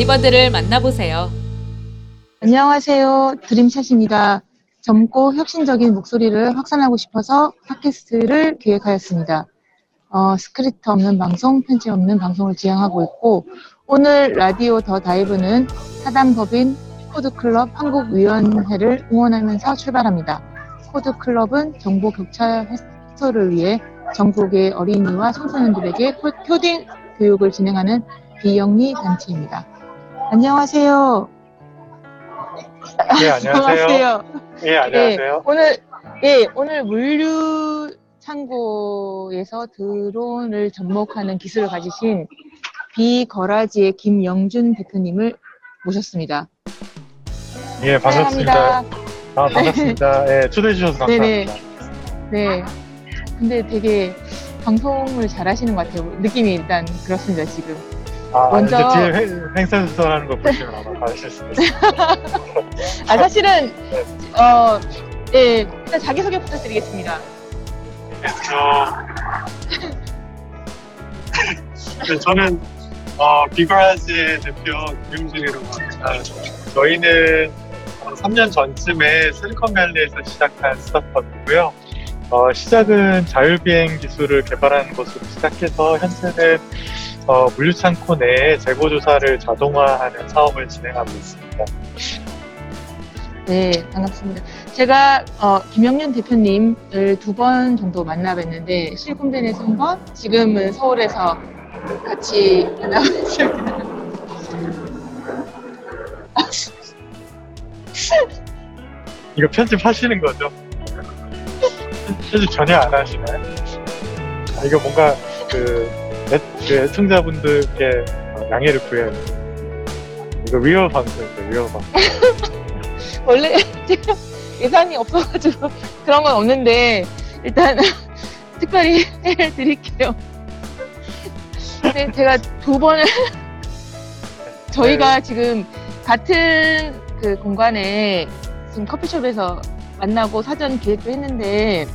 다이버들을 만나보세요. 안녕하세요. 드림샷입니다. 젊고 혁신적인 목소리를 확산하고 싶어서 팟캐스트를 기획하였습니다. 어, 스크립트 없는 방송, 편집 없는 방송을 지향하고 있고, 오늘 라디오 더 다이브는 사단법인 코드클럽 한국위원회를 응원하면서 출발합니다. 코드클럽은 정보 격차 해소를 위해 전국의 어린이와 청소년들에게 코- 코딩 교육을 진행하는 비영리 단체입니다. 안녕하세요. 예, 안녕하세요. 예, 안녕하세요. 예, 오늘 예 오늘 물류 창고에서 드론을 접목하는 기술을 가지신 비거라지의 김영준 대표님을 모셨습니다. 예, 반갑습니다. 사랑합니다. 아, 반갑습니다. 예, 초대해 주셔서 네네. 감사합니다. 네. 근데 되게 방송을 잘 하시는 것 같아요. 느낌이 일단 그렇습니다 지금. 아, 먼저- 이제 뒤에 행- 행사 수설하는 거 보시면 아마 받으실 수 있어요. 아 사실은 어 예, 일단 자기 소개 부탁드리겠습니다. 네, 저는 어, 비거라지 대표 김용준이라고 합니다. 저희는 3년 전쯤에 실리콘밸리에서 시작한 스타트업이고요. 어, 시작은 자율비행 기술을 개발하는 것으로 시작해서 현재는 어, 물류창고 내에 재고 조사를 자동화하는 사업을 진행하고 있습니다. 네, 반갑습니다. 제가 어, 김영윤 대표님을 두 번 정도 만나뵀는데 실리콘밸리에서 한 번, 지금은 서울에서 같이 만나고 있습니다. 이거 편집하시는 거죠? 편집 전혀 안 하시나요? 아, 이거 뭔가 그, 애, 그 애청자분들께 어, 양해를 구해야 돼요. 이거 real 방송이죠, real 방송. 원래 제가 예산이 없어가지고 그런 건 없는데 일단 특별히 해드릴게요. 근데 제가 두 번을 저희가 지금 같은 그 공간에 지금 커피숍에서 만나고 사전 기획도 했는데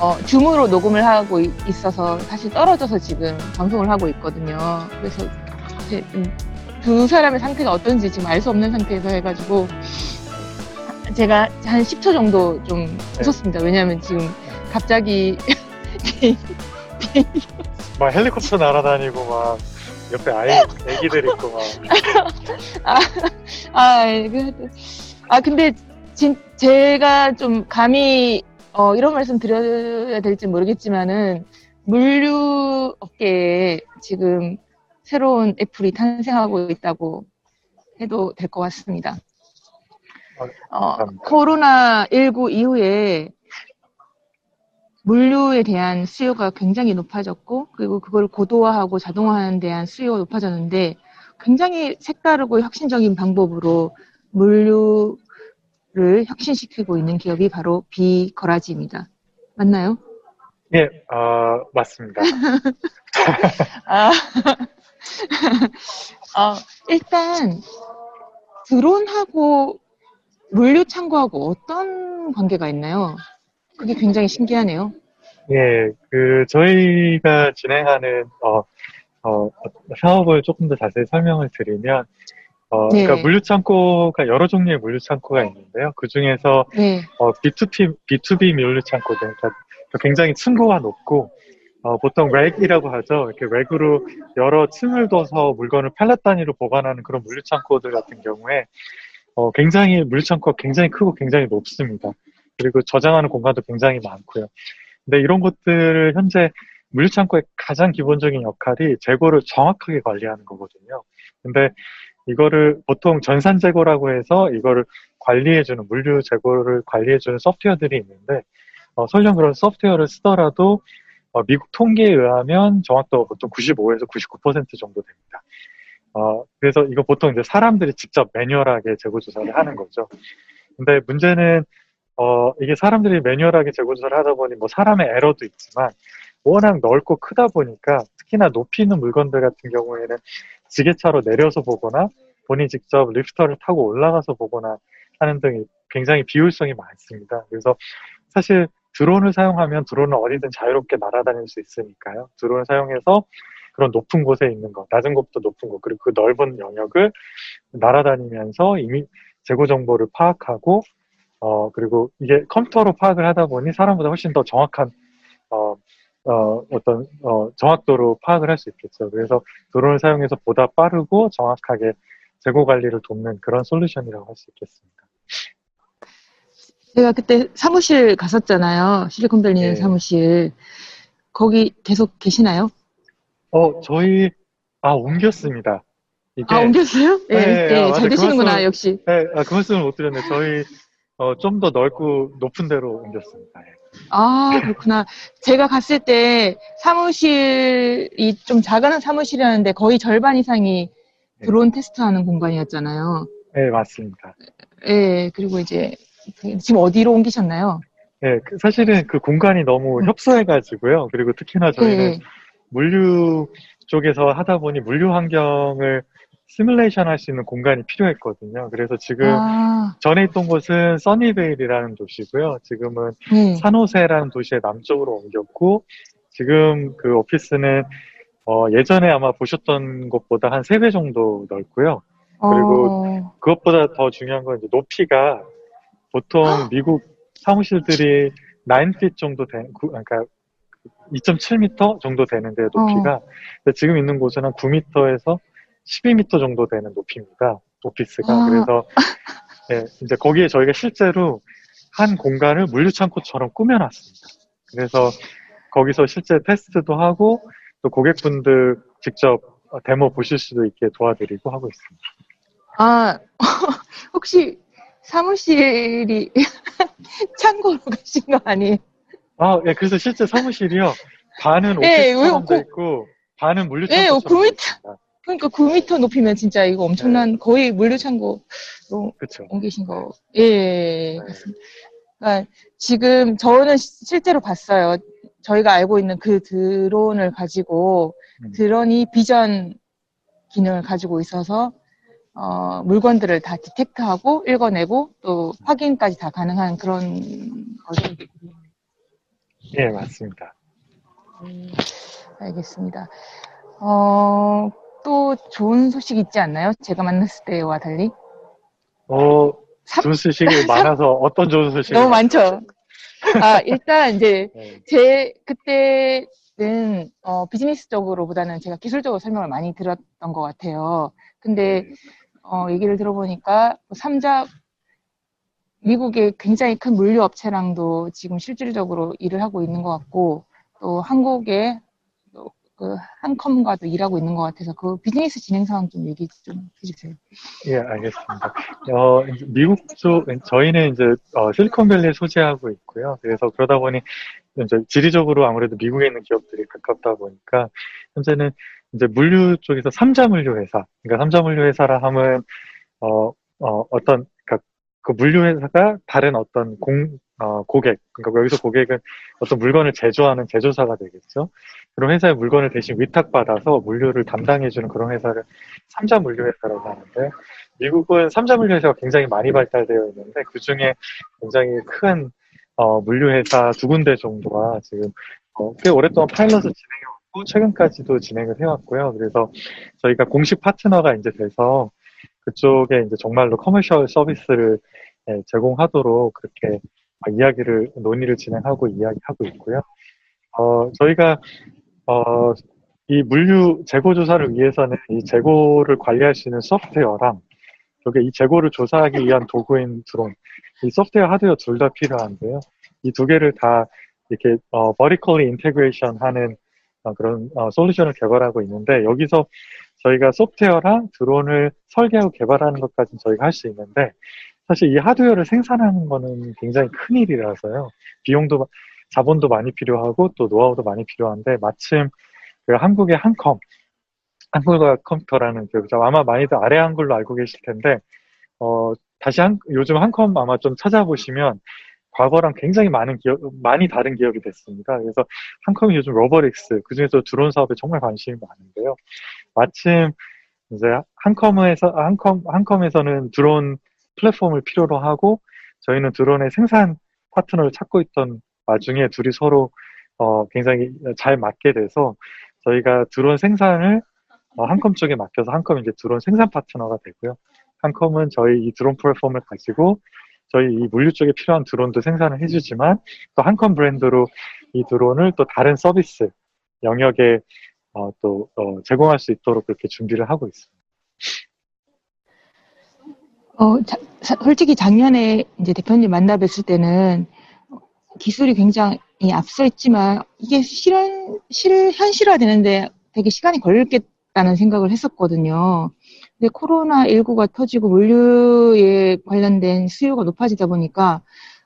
어, 줌으로 녹음을 하고 이- 있어서 사실 떨어져서 지금 방송을 하고 있거든요. 그래서 이제 좀두 사람의 상태가 어떤지 지금 알 수 없는 상태에서 해가지고 제가 한 10초 정도 좀 웃었습니다. 왜냐하면 지금 갑자기 막 헬리콥터 날아다니고 막 옆에 아이, 애기들 있고 막. 아, 예, 그, 아 근데 진, 제가 좀 감히 어, 이런 말씀 드려야 될지 모르겠지만은 물류 업계에 지금 새로운 애플이 탄생하고 있다고 해도 될 것 같습니다. 어, 감사합니다. 코로나19 이후에 물류에 대한 수요가 굉장히 높아졌고, 그리고 그걸 고도화하고 자동화하는 데 대한 수요가 높아졌는데, 굉장히 색다르고 혁신적인 방법으로 물류 를 혁신시키고 있는 기업이 바로 비거라지입니다. 맞나요? 예, 어, 맞습니다. 아, 어, 일단 드론하고 물류 창고하고 어떤 관계가 있나요? 그게 굉장히 신기하네요. 예, 그, 저희가 진행하는, 어, 어, 사업을 조금 더 자세히 설명을 드리면, 어, 네. 그러니까 물류 창고가 여러 종류의 물류 창고가 있는데요. 그 중에서, 네, 어, B2B, B2B 물류 창고들, 그러니까 굉장히 층고가 높고, 어, 보통 렉이라고 하죠. 이렇게 렉으로 여러 층을 둬서 물건을 팔렛 단위로 보관하는 그런 물류 창고들 같은 경우에, 어, 굉장히, 물류 창고가 굉장히 크고 굉장히 높습니다. 그리고 저장하는 공간도 굉장히 많고요. 근데 이런 것들을 현재 물류 창고의 가장 기본적인 역할이 재고를 정확하게 관리하는 거거든요. 근데 이거를 보통 전산 재고라고 해서 이거를 관리해주는 물류 재고를 관리해주는 소프트웨어들이 있는데 어, 설령 그런 소프트웨어를 쓰더라도 어, 미국 통계에 의하면 정확도가 보통 95에서 99% 정도 됩니다. 어, 그래서 이거 보통 이제 사람들이 직접 매뉴얼하게 재고 조사를 하는 거죠. 근데 문제는 어, 이게 사람들이 manual하게 재고 조사를 하다 보니 뭐 사람의 에러도 있지만 워낙 넓고 크다 보니까 특히나 높이 있는 물건들 같은 경우에는 지게차로 내려서 보거나 본인 직접 lifter를 타고 올라가서 보거나 하는 등이 굉장히 비효율성이 많습니다. 그래서 사실 드론을 사용하면 드론은 어디든 자유롭게 날아다닐 수 있으니까요. 드론을 사용해서 그런 높은 곳에 있는 것, 낮은 곳부터 높은 곳, 그리고 그 넓은 영역을 날아다니면서 이미 재고 정보를 파악하고, 어, 그리고 이게 컴퓨터로 파악을 하다 보니 사람보다 훨씬 더 정확한, 어, 어, 어떤, 어, 정확도로 파악을 할 수 있겠죠. 그래서 드론을 사용해서 보다 빠르고 정확하게 재고 관리를 돕는 그런 솔루션이라고 할 수 있겠습니다. 제가 그때 사무실 갔었잖아요. 실리콘밸리 네. 사무실. 거기 계속 계시나요? 어, 저희, 아, 옮겼습니다. 이게, 아, 옮겼어요? 네, 네, 네, 아, 잘. 되시는구나, 그것은- 역시. 네, 아, 그 말씀을 못 드렸네. 저희, 어, 좀 더 넓고 높은 데로 옮겼습니다. 예. 아, 그렇구나. 제가 갔을 때 사무실이 좀 작은 사무실이었는데 거의 절반 이상이 네. 드론 테스트하는 공간이었잖아요. 네, 맞습니다. 예, 그리고 이제 그- 지금 어디로 옮기셨나요? 네, 그 사실은 그 공간이 너무 협소해가지고요. 그리고 특히나 저희는 네. 물류 쪽에서 하다 보니 물류 환경을 시뮬레이션 할 수 있는 공간이 필요했거든요. 그래서 지금 아, 전에 있던 곳은 써니베일이라는 도시고요. 지금은 네. 산호세라는 도시의 남쪽으로 옮겼고, 지금 그 오피스는 어, 예전에 아마 보셨던 곳보다 한 3배 정도 넓고요. 그리고 어, 그것보다 더 중요한 건 이제 높이가 보통 미국 사무실들이 9feet 정도 된, 구- 그러니까 2.7m 정도 되는데 높이가 근데 지금 있는 곳은 한 9m에서 12m 정도 되는 높이입니다. 오피스가 아. 그래서 예, 이제 거기에 저희가 실제로 한 공간을 물류 창고처럼 꾸며놨습니다. 그래서 거기서 실제 테스트도 하고 또 고객분들 직접 데모 보실 수도 있게 도와드리고 하고 있습니다. 아, 혹시 사무실이 창고로 가신 거 아니에요? 아, 예, 그래서 실제 사무실이요. 반은 예, 오피스처럼 왜돼 있고, 반은 물류 예, 돼 밑에- 있습니다. 그러니까 9m 높이면 진짜 이거 엄청난 거의 물류창고로 그렇죠. 옮기신 거. 예, 맞습니다. 그러니까 지금 저는 시- 실제로 봤어요. 저희가 알고 있는 그 드론을 가지고 음. 드론이 비전 기능을 가지고 있어서 어, 물건들을 다 디텍트하고 읽어내고 또 확인까지 다 가능한 그런 거죠. 예, 맞습니다. 음, 알겠습니다. 어, 또 좋은 소식 있지 않나요? 제가 만났을 때와 달리? 어, 삼- 좋은 소식이 많아서 어떤 좋은 소식이 너무 많죠? 아, 일단 이제 네. 제 그때는 어, 비즈니스적으로보다는 제가 기술적으로 설명을 많이 들었던 것 같아요. 근데 어, 얘기를 들어보니까 삼자 미국의 굉장히 큰 물류 업체랑도 지금 실질적으로 일을 하고 있는 것 같고 또 한국의 또 그 한컴과도 일하고 있는 것 같아서 그 비즈니스 진행 상황 좀 얘기 좀 해주세요. 예, 알겠습니다. 어, 미국 쪽, 저희는 이제 어, 실리콘밸리에 소재하고 있고요. 그래서 그러다 보니 이제 지리적으로 아무래도 미국에 있는 기업들이 가깝다 보니까 현재는 이제 물류 쪽에서 삼자 물류 회사, 그러니까 삼자 물류 회사라 하면 어, 어, 어떤 그러니까 그 물류 회사가 다른 어떤 공 어, 고객, 그러니까 여기서 고객은 어떤 물건을 제조하는 제조사가 되겠죠. 그런 회사의 물건을 대신 위탁받아서 물류를 담당해주는 그런 회사를 삼자 물류 회사라고 하는데 미국은 삼자 물류 회사가 굉장히 많이 발달되어 있는데 그 중에 굉장히 큰 어, 물류 회사 두 군데 정도가 지금 어, 꽤 오랫동안 파일럿을 진행해왔고 최근까지도 진행을 해왔고요. 그래서 저희가 공식 파트너가 이제 돼서 그쪽에 이제 정말로 커머셜 서비스를 예, 제공하도록 그렇게 어, 이야기를 논의를 진행하고 이야기하고 있고요. 어, 저희가 어, 이 물류 재고 조사를 위해서는 이 재고를 관리할 수 있는 소프트웨어랑 여기 이 재고를 조사하기 위한 도구인 드론, 이 소프트웨어 하드웨어 둘 다 필요한데요. 이 두 개를 다 이렇게 어, vertically integration 하는 어, 그런 어, 솔루션을 개발하고 있는데 여기서 저희가 소프트웨어랑 드론을 설계하고 개발하는 것까지는 저희가 할 수 있는데 사실 이 하드웨어를 생산하는 거는 굉장히 큰 일이라서요. 비용도 자본도 많이 필요하고 또 노하우도 많이 필요한데 마침 그 한국의 한컴 한국어 컴퓨터라는 기업이죠. 아마 많이들 아래 한글로 알고 계실 텐데 어 다시 한 요즘 한컴 아마 좀 찾아보시면 과거랑 굉장히 많은 기업 많이 다른 기업이 됐습니다. 그래서 한컴이 요즘 로버릭스 그중에서 드론 사업에 정말 관심이 많은데요. 마침 이제 한컴에서 한컴 한컴에서는 드론 플랫폼을 필요로 하고 저희는 드론의 생산 파트너를 찾고 있던 와중에 둘이 서로 어, 굉장히 잘 맞게 돼서 저희가 드론 생산을 어, 한컴 쪽에 맡겨서 한컴 이제 드론 생산 파트너가 되고요. 한컴은 저희 이 드론 플랫폼을 가지고 저희 이 물류 쪽에 필요한 드론도 생산을 해주지만 또 한컴 브랜드로 이 드론을 또 다른 서비스 영역에 어, 또 어, 제공할 수 있도록 그렇게 준비를 하고 있습니다. 어, 자- 사- 솔직히 작년에 이제 대표님 만나 뵀을 때는 기술이 굉장히 앞서 있지만 이게 실현, 실, 현실화 되는데 되게 시간이 걸렸겠다는 생각을 했었거든요. 근데 코로나19가 터지고 물류에 관련된 수요가 높아지다 보니까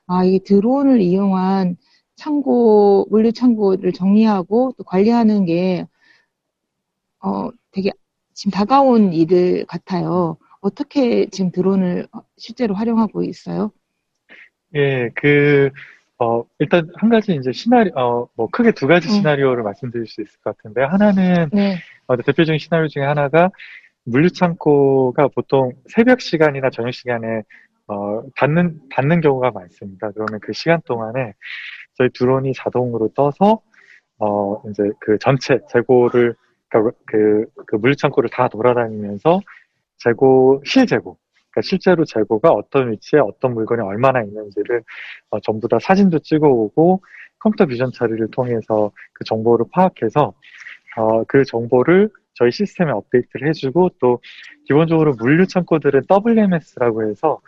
아, 이게 드론을 이용한 창고, 물류 창고를 정리하고 또 관리하는 게 어, 되게 지금 다가온 일 같아요. 어떻게 지금 드론을 실제로 활용하고 있어요? 예, 그, 어, 일단 한 가지 이제 시나리오, 어, 뭐 크게 두 가지 음. 시나리오를 말씀드릴 수 있을 것 같은데, 하나는, 네. 어, 대표적인 시나리오 중에 하나가 물류창고가 보통 새벽 시간이나 저녁 시간에, 어, 닫는, 닫는 경우가 많습니다. 그러면 그 시간 동안에 저희 드론이 자동으로 떠서, 어, 이제 그 전체 재고를, 그러니까 그, 그 물류창고를 다 돌아다니면서 재고, 실재고, 그러니까 실제로 재고가 어떤 위치에 어떤 물건이 얼마나 있는지를 어, 전부 다 사진도 찍어오고 컴퓨터 비전 처리를 통해서 그 정보를 파악해서 어, 그 정보를 저희 시스템에 업데이트를 해주고 또 기본적으로 물류 창고들은 WMS라고 해서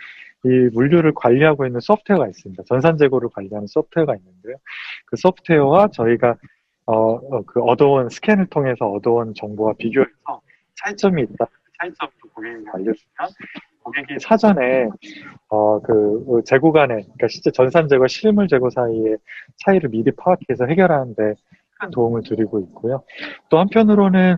이 물류를 관리하고 있는 소프트웨어가 있습니다. 전산 재고를 관리하는 소프트웨어가 있는데요. 그 소프트웨어와 저희가 어, 어, 그 얻어온 스캔을 통해서 얻어온 정보와 비교해서 차이점이 있다. 차이점도 고객에게 알려주면 고객이 사전에 어, 그 재고 간에 그러니까 실제 전산 재고, 실물 재고 사이의 차이를 미리 파악해서 해결하는데 큰 도움을 드리고 있고요. 또 한편으로는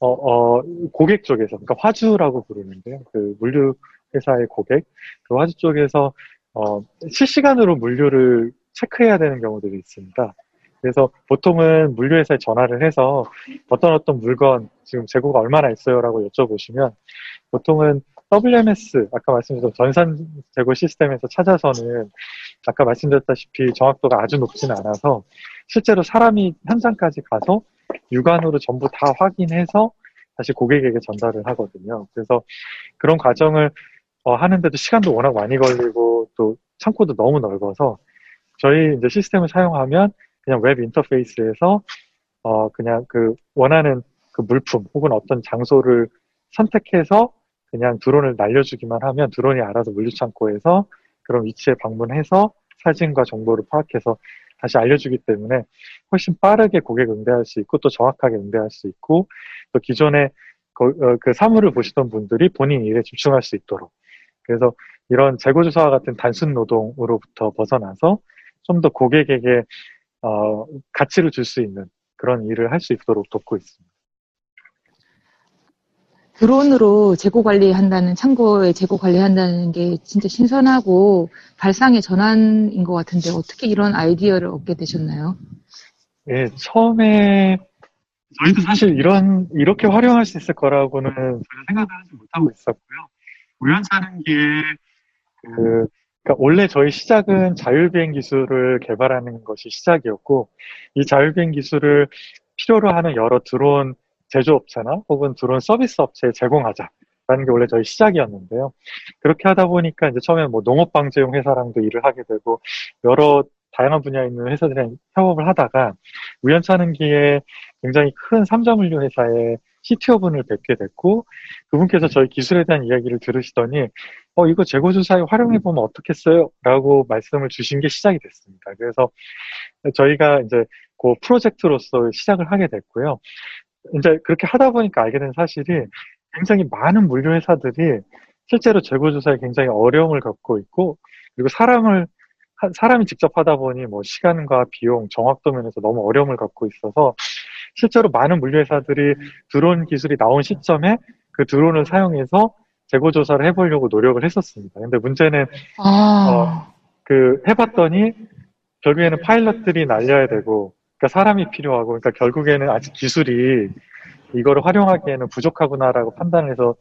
어, 어, 고객 쪽에서 그러니까 화주라고 부르는데요. 그 물류 회사의 고객, 그 화주 쪽에서 어, 실시간으로 물류를 체크해야 되는 경우들이 있습니다. 그래서 보통은 물류회사에 전화를 해서 어떤 어떤 물건 지금 재고가 얼마나 있어요라고 여쭤보시면 보통은 WMS 아까 말씀드렸던 전산 재고 시스템에서 찾아서는 아까 말씀드렸다시피 정확도가 아주 높지는 않아서 실제로 사람이 현장까지 가서 육안으로 전부 다 확인해서 다시 고객에게 전달을 하거든요. 그래서 그런 과정을 어, 하는데도 시간도 워낙 많이 걸리고 또 창고도 너무 넓어서 저희 이제 시스템을 사용하면 그냥 웹 인터페이스에서 어 그냥 그 원하는 그 물품 혹은 어떤 장소를 선택해서 그냥 드론을 날려주기만 하면 드론이 알아서 물류창고에서 그런 위치에 방문해서 사진과 정보를 파악해서 다시 알려주기 때문에 훨씬 빠르게 고객 응대할 수 있고 또 정확하게 응대할 수 있고 또 기존에 그, 어, 그 사물을 보시던 분들이 본인 일에 집중할 수 있도록 그래서 이런 재고조사와 같은 단순 노동으로부터 벗어나서 좀 더 고객에게 어, 가치를 줄 수 있는 그런 일을 할 수 있도록 돕고 있습니다. 드론으로 재고 관리한다는, 창고에 재고 관리한다는 게 진짜 신선하고 발상의 전환인 것 같은데 어떻게 이런 아이디어를 얻게 되셨나요? 예, 처음에 저희도 사실 이런 이렇게 활용할 수 있을 거라고는 생각을 하지 못하고 있었고요. 우연찮은 기회에 그 그러니까 원래 저희 시작은 자율비행 기술을 개발하는 것이 시작이었고 이 자율비행 기술을 필요로 하는 여러 드론 제조업체나 혹은 드론 서비스 업체에 제공하자라는 게 원래 저희 시작이었는데요. 그렇게 하다 보니까 이제 처음에는 뭐 농업 방제용 회사랑도 일을 하게 되고 여러 다양한 분야에 있는 회사들이랑 협업을 하다가 우연찮은 기회에 굉장히 큰 삼자물류 회사의 CTO 분을 뵙게 됐고 그분께서 저희 기술에 대한 이야기를 들으시더니 어 이거 재고 조사에 활용해 보면 어떻겠어요? 라고 말씀을 주신 게 시작이 됐습니다. 그래서 저희가 이제 그 프로젝트로서 시작을 하게 됐고요. 이제 그렇게 하다 보니까 알게 된 사실이 굉장히 많은 물류 회사들이 실제로 재고조사에 굉장히 어려움을 겪고 있고 그리고 사람을 한- 사람이 직접 하다 보니 뭐 시간과 비용, 정확도 면에서 너무 어려움을 겪고 있어서 실제로 많은 물류회사들이 드론 기술이 나온 시점에 그 드론을 사용해서 재고 조사를 해보려고 노력을 했었습니다. 근데 문제는 아, 그 해봤더니 결국에는 파일럿들이 날려야 되고 그러니까 사람이 필요하고 그러니까 결국에는 아직 기술이 이거를 활용하기에는 부족하구나라고 판단을 해서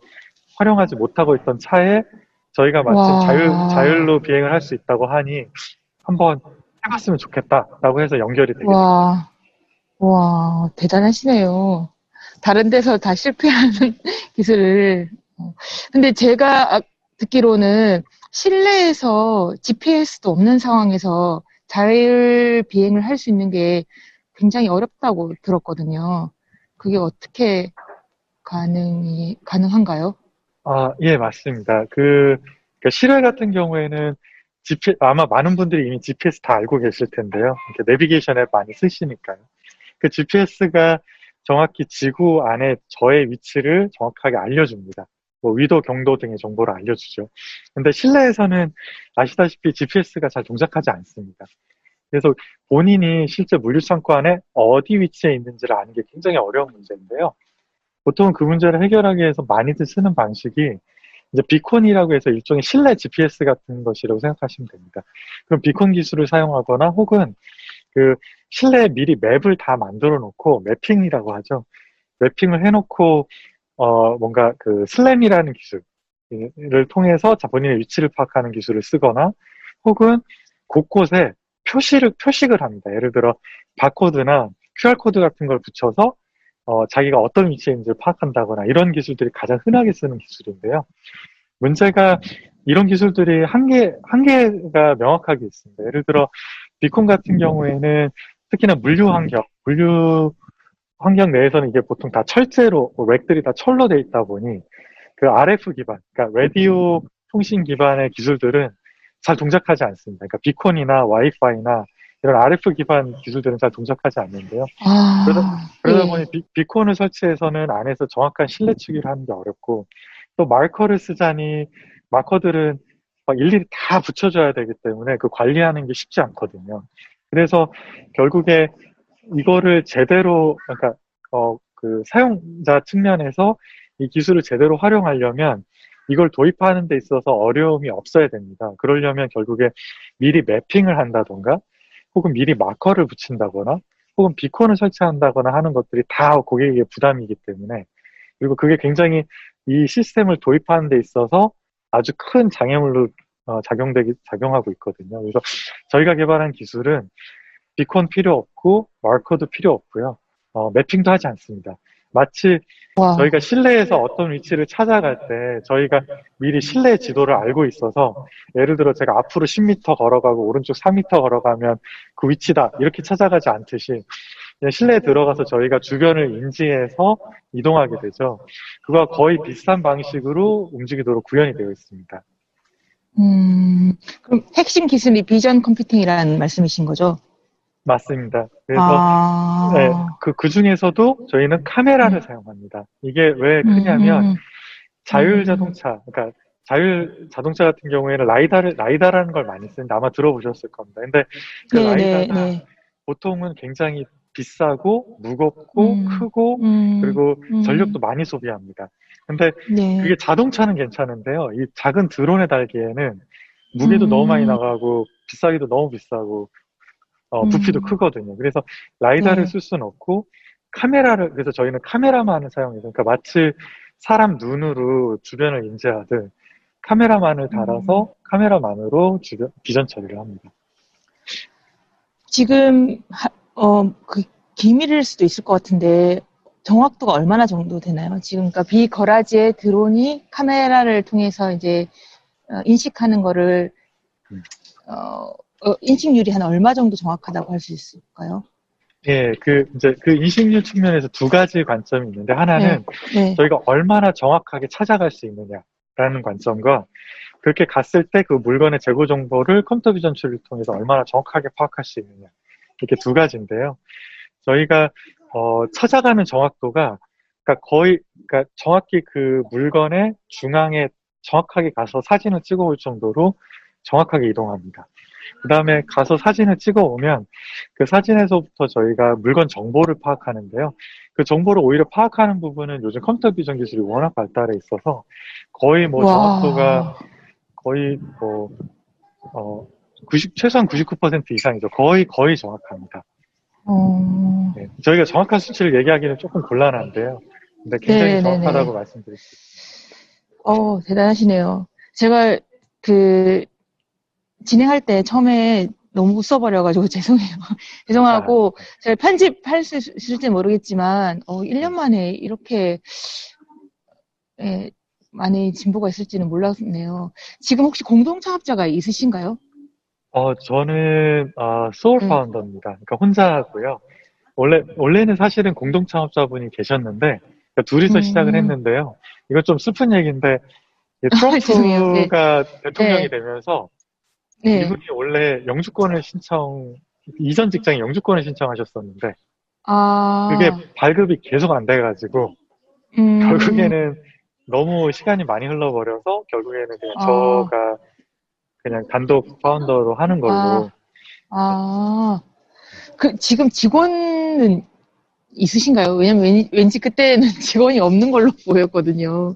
활용하지 못하고 있던 차에 저희가 마침 와. 자율, 자율로 비행을 할 수 있다고 하니 한번 해봤으면 좋겠다라고 해서 연결이 되게. 와. 와, 대단하시네요. 다른 데서 다 실패하는 기술을. 어. 근데 제가 아- 듣기로는 실내에서 GPS도 없는 상황에서 자율 비행을 할 수 있는 게 굉장히 어렵다고 들었거든요. 그게 어떻게 가능이, 가능한가요? 아, 예, 맞습니다. 그, 그 실외 같은 경우에는 GPS, 아마 많은 분들이 이미 GPS 다 알고 계실 텐데요. 이렇게 내비게이션 앱 많이 쓰시니까요. 그 GPS가 정확히 지구 안에 저의 위치를 정확하게 알려줍니다. 뭐 위도, 경도 등의 정보를 알려주죠. 근데 실내에서는 아시다시피 GPS가 잘 동작하지 않습니다. 그래서 본인이 실제 물류창고 안에 어디 위치에 있는지를 아는 게 굉장히 어려운 문제인데요. 보통 그 문제를 해결하기 위해서 많이들 쓰는 방식이 이제 비콘이라고 해서 일종의 실내 GPS 같은 것이라고 생각하시면 됩니다. 그럼 비콘 기술을 사용하거나 혹은 그 실내에 미리 맵을 다 만들어 놓고 매핑이라고 하죠. 매핑을 해놓고 어 뭔가 그 슬램이라는 기술을 통해서 자 본인의 위치를 파악하는 기술을 쓰거나 혹은 곳곳에 표시를 표식을 합니다. 예를 들어 바코드나 QR 코드 같은 걸 붙여서 어, 자기가 어떤 위치에 있는지를 파악한다거나 이런 기술들이 가장 흔하게 쓰는 기술인데요. 문제가 이런 기술들이 한계, 한계가 명확하게 있습니다. 예를 들어, beacon 같은 경우에는 특히나 물류 환경, 물류 환경 내에서는 이게 보통 다 철제로, 뭐 rack들이 다 철로 돼 있다 보니 그 RF 기반, 그러니까 라디오 통신 기반의 기술들은 잘 동작하지 않습니다. 그러니까 비콘이나 와이파이나 이런 RF 기반 기술들은 잘 동작하지 않는데요. 아, 그러다 예. 보니 비, 비콘을 설치해서는 안에서 정확한 실내 추기를 하는 게 어렵고 또 마커를 쓰자니 마커들은 막 일일이 다 붙여줘야 되기 때문에 그 관리하는 게 쉽지 않거든요. 그래서 결국에 이거를 제대로 그러니까 어 그 사용자 측면에서 이 기술을 제대로 활용하려면 이걸 도입하는 데 있어서 어려움이 없어야 됩니다. 그러려면 결국에 미리 매핑을 한다던가 혹은 미리 마커를 붙인다거나 혹은 비콘을 설치한다거나 하는 것들이 다 고객에게 부담이기 때문에 그리고 그게 굉장히 이 시스템을 도입하는 데 있어서 아주 큰 장애물로 어, 작용되기 작용하고 있거든요. 그래서 저희가 개발한 기술은 비콘 필요 없고 마커도 필요 없고요. 어, 매핑도 하지 않습니다. 마치 와, 저희가 실내에서 어떤 위치를 찾아갈 때 저희가 미리 실내 지도를 알고 있어서 예를 들어 제가 앞으로 10m 걸어가고 오른쪽 4m 걸어가면 그 위치다 이렇게 찾아가지 않듯이 실내에 들어가서 저희가 주변을 인지해서 이동하게 되죠. 그거와 거의 비슷한 방식으로 움직이도록 구현이 되어 있습니다. 음, 그럼 핵심 기술이 비전 컴퓨팅이라는 말씀이신 거죠? 맞습니다. 그래서 아, 네, 그, 그 중에서도 저희는 카메라를 음. 사용합니다. 이게 왜 크냐면 음, 자율 음. 자동차, 그러니까 자율 자동차 같은 경우에는 라이다를 라이다라는 걸 많이 쓰는데 아마 들어보셨을 겁니다. 근데 그 네, 네, 라이다가 네. 보통은 굉장히 비싸고 무겁고 음. 크고 음, 그리고 음. 전력도 많이 소비합니다. 근데 네. 그게 자동차는 괜찮은데요. 이 작은 드론에 달기에는 무게도 음. 너무 많이 나가고 비싸기도 너무 비싸고 어, 부피도 음. 크거든요. 그래서 라이다를 네. 쓸 수는 없고 카메라를 그래서 저희는 카메라만을 사용해서 그러니까 마치 사람 눈으로 주변을 인지하듯 카메라만을 달아서 음. 카메라만으로 주변 비전 처리를 합니다. 지금 하- 어, 그 기밀일 수도 있을 것 같은데 정확도가 얼마나 정도 되나요? 지금 그러니까 비거라지의 드론이 카메라를 통해서 이제 어, 인식하는 거를 음. 어, 어, 인식률이 한 얼마 정도 정확하다고 할 수 있을까요? 예, 그 이제 그 인식률 측면에서 두 가지 관점이 있는데 하나는 네. 저희가 얼마나 정확하게 찾아갈 수 있느냐라는 관점과 그렇게 갔을 때 그 물건의 재고 정보를 컴퓨터 비전 처리를 통해서 얼마나 정확하게 파악할 수 있느냐 이렇게 두 가지인데요. 저희가 어, 찾아가는 정확도가 그러니까 거의 그러니까 정확히 그 물건의 중앙에 정확하게 가서 사진을 찍어 올 정도로 정확하게 이동합니다. 그 다음에 가서 사진을 찍어 오면 그 사진에서부터 저희가 물건 정보를 파악하는데요. 그 정보를 오히려 파악하는 부분은 요즘 컴퓨터 비전 기술이 워낙 발달해 있어서 거의 뭐 와. 정확도가 거의 뭐, 어, 90, 최소한 99% 이상이죠. 거의, 거의 정확합니다. 어, 네. 저희가 정확한 수치를 얘기하기는 조금 곤란한데요. 근데 굉장히 네네네. 정확하다고 말씀드릴 수 있습니다. 어, 대단하시네요. 제가 그 진행할 때 처음에 너무 써버려가지고 죄송해요. 죄송하고 제가 편집할 수 있을지 모르겠지만 어, 1년 만에 이렇게 예, 많이 진보가 있을지는 몰랐네요. 지금 혹시 공동 창업자가 있으신가요? 어, 저는, 어, 소울 음. 파운더입니다. 그러니까 혼자 하고요. 원래, 원래는 사실은 공동 창업자분이 계셨는데, 그러니까 둘이서 음. 시작을 했는데요. 이거 좀 슬픈 얘기인데, 이 죄송해요. 네. 트럼프가 대통령이 네. 되면서, 네. 이분이 원래 영주권을 신청, 이전 직장에 영주권을 신청하셨었는데, 아, 그게 발급이 계속 안 돼가지고, 음, 결국에는 너무 시간이 많이 흘러버려서, 결국에는 그냥 아. 저가 그냥 단독 파운더로 하는 걸로, 아. 아, 그 지금 직원은 있으신가요? 왜냐면 왠, 왠지 그때는 직원이 없는 걸로 보였거든요.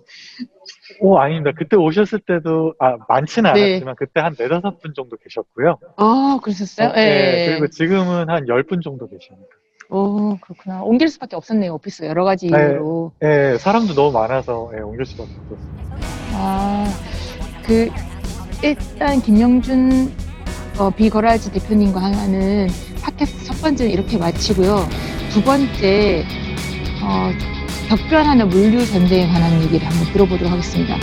오, 아닙니다. 그때 오셨을 때도, 아, 많지는 네. 않았지만, 그때 한 네다섯 분 정도 계셨고요. 아, 그러셨어요? 어, 예. 네, 그리고 지금은 한 열 분 정도 계십니다. 오, 그렇구나. 옮길 수밖에 없었네요, 오피스 여러 가지 네. 이유로. 예, 사람도 너무 많아서, 예, 옮길 수밖에 없었습니다. 아, 그, 일단 김영준 어, 비거라지 대표님과 하는 팟캐스트 첫 번째는 이렇게 마치고요. 두 번째, 어, 격변하는 물류 전쟁에 관한 얘기를 한번 들어보도록 하겠습니다.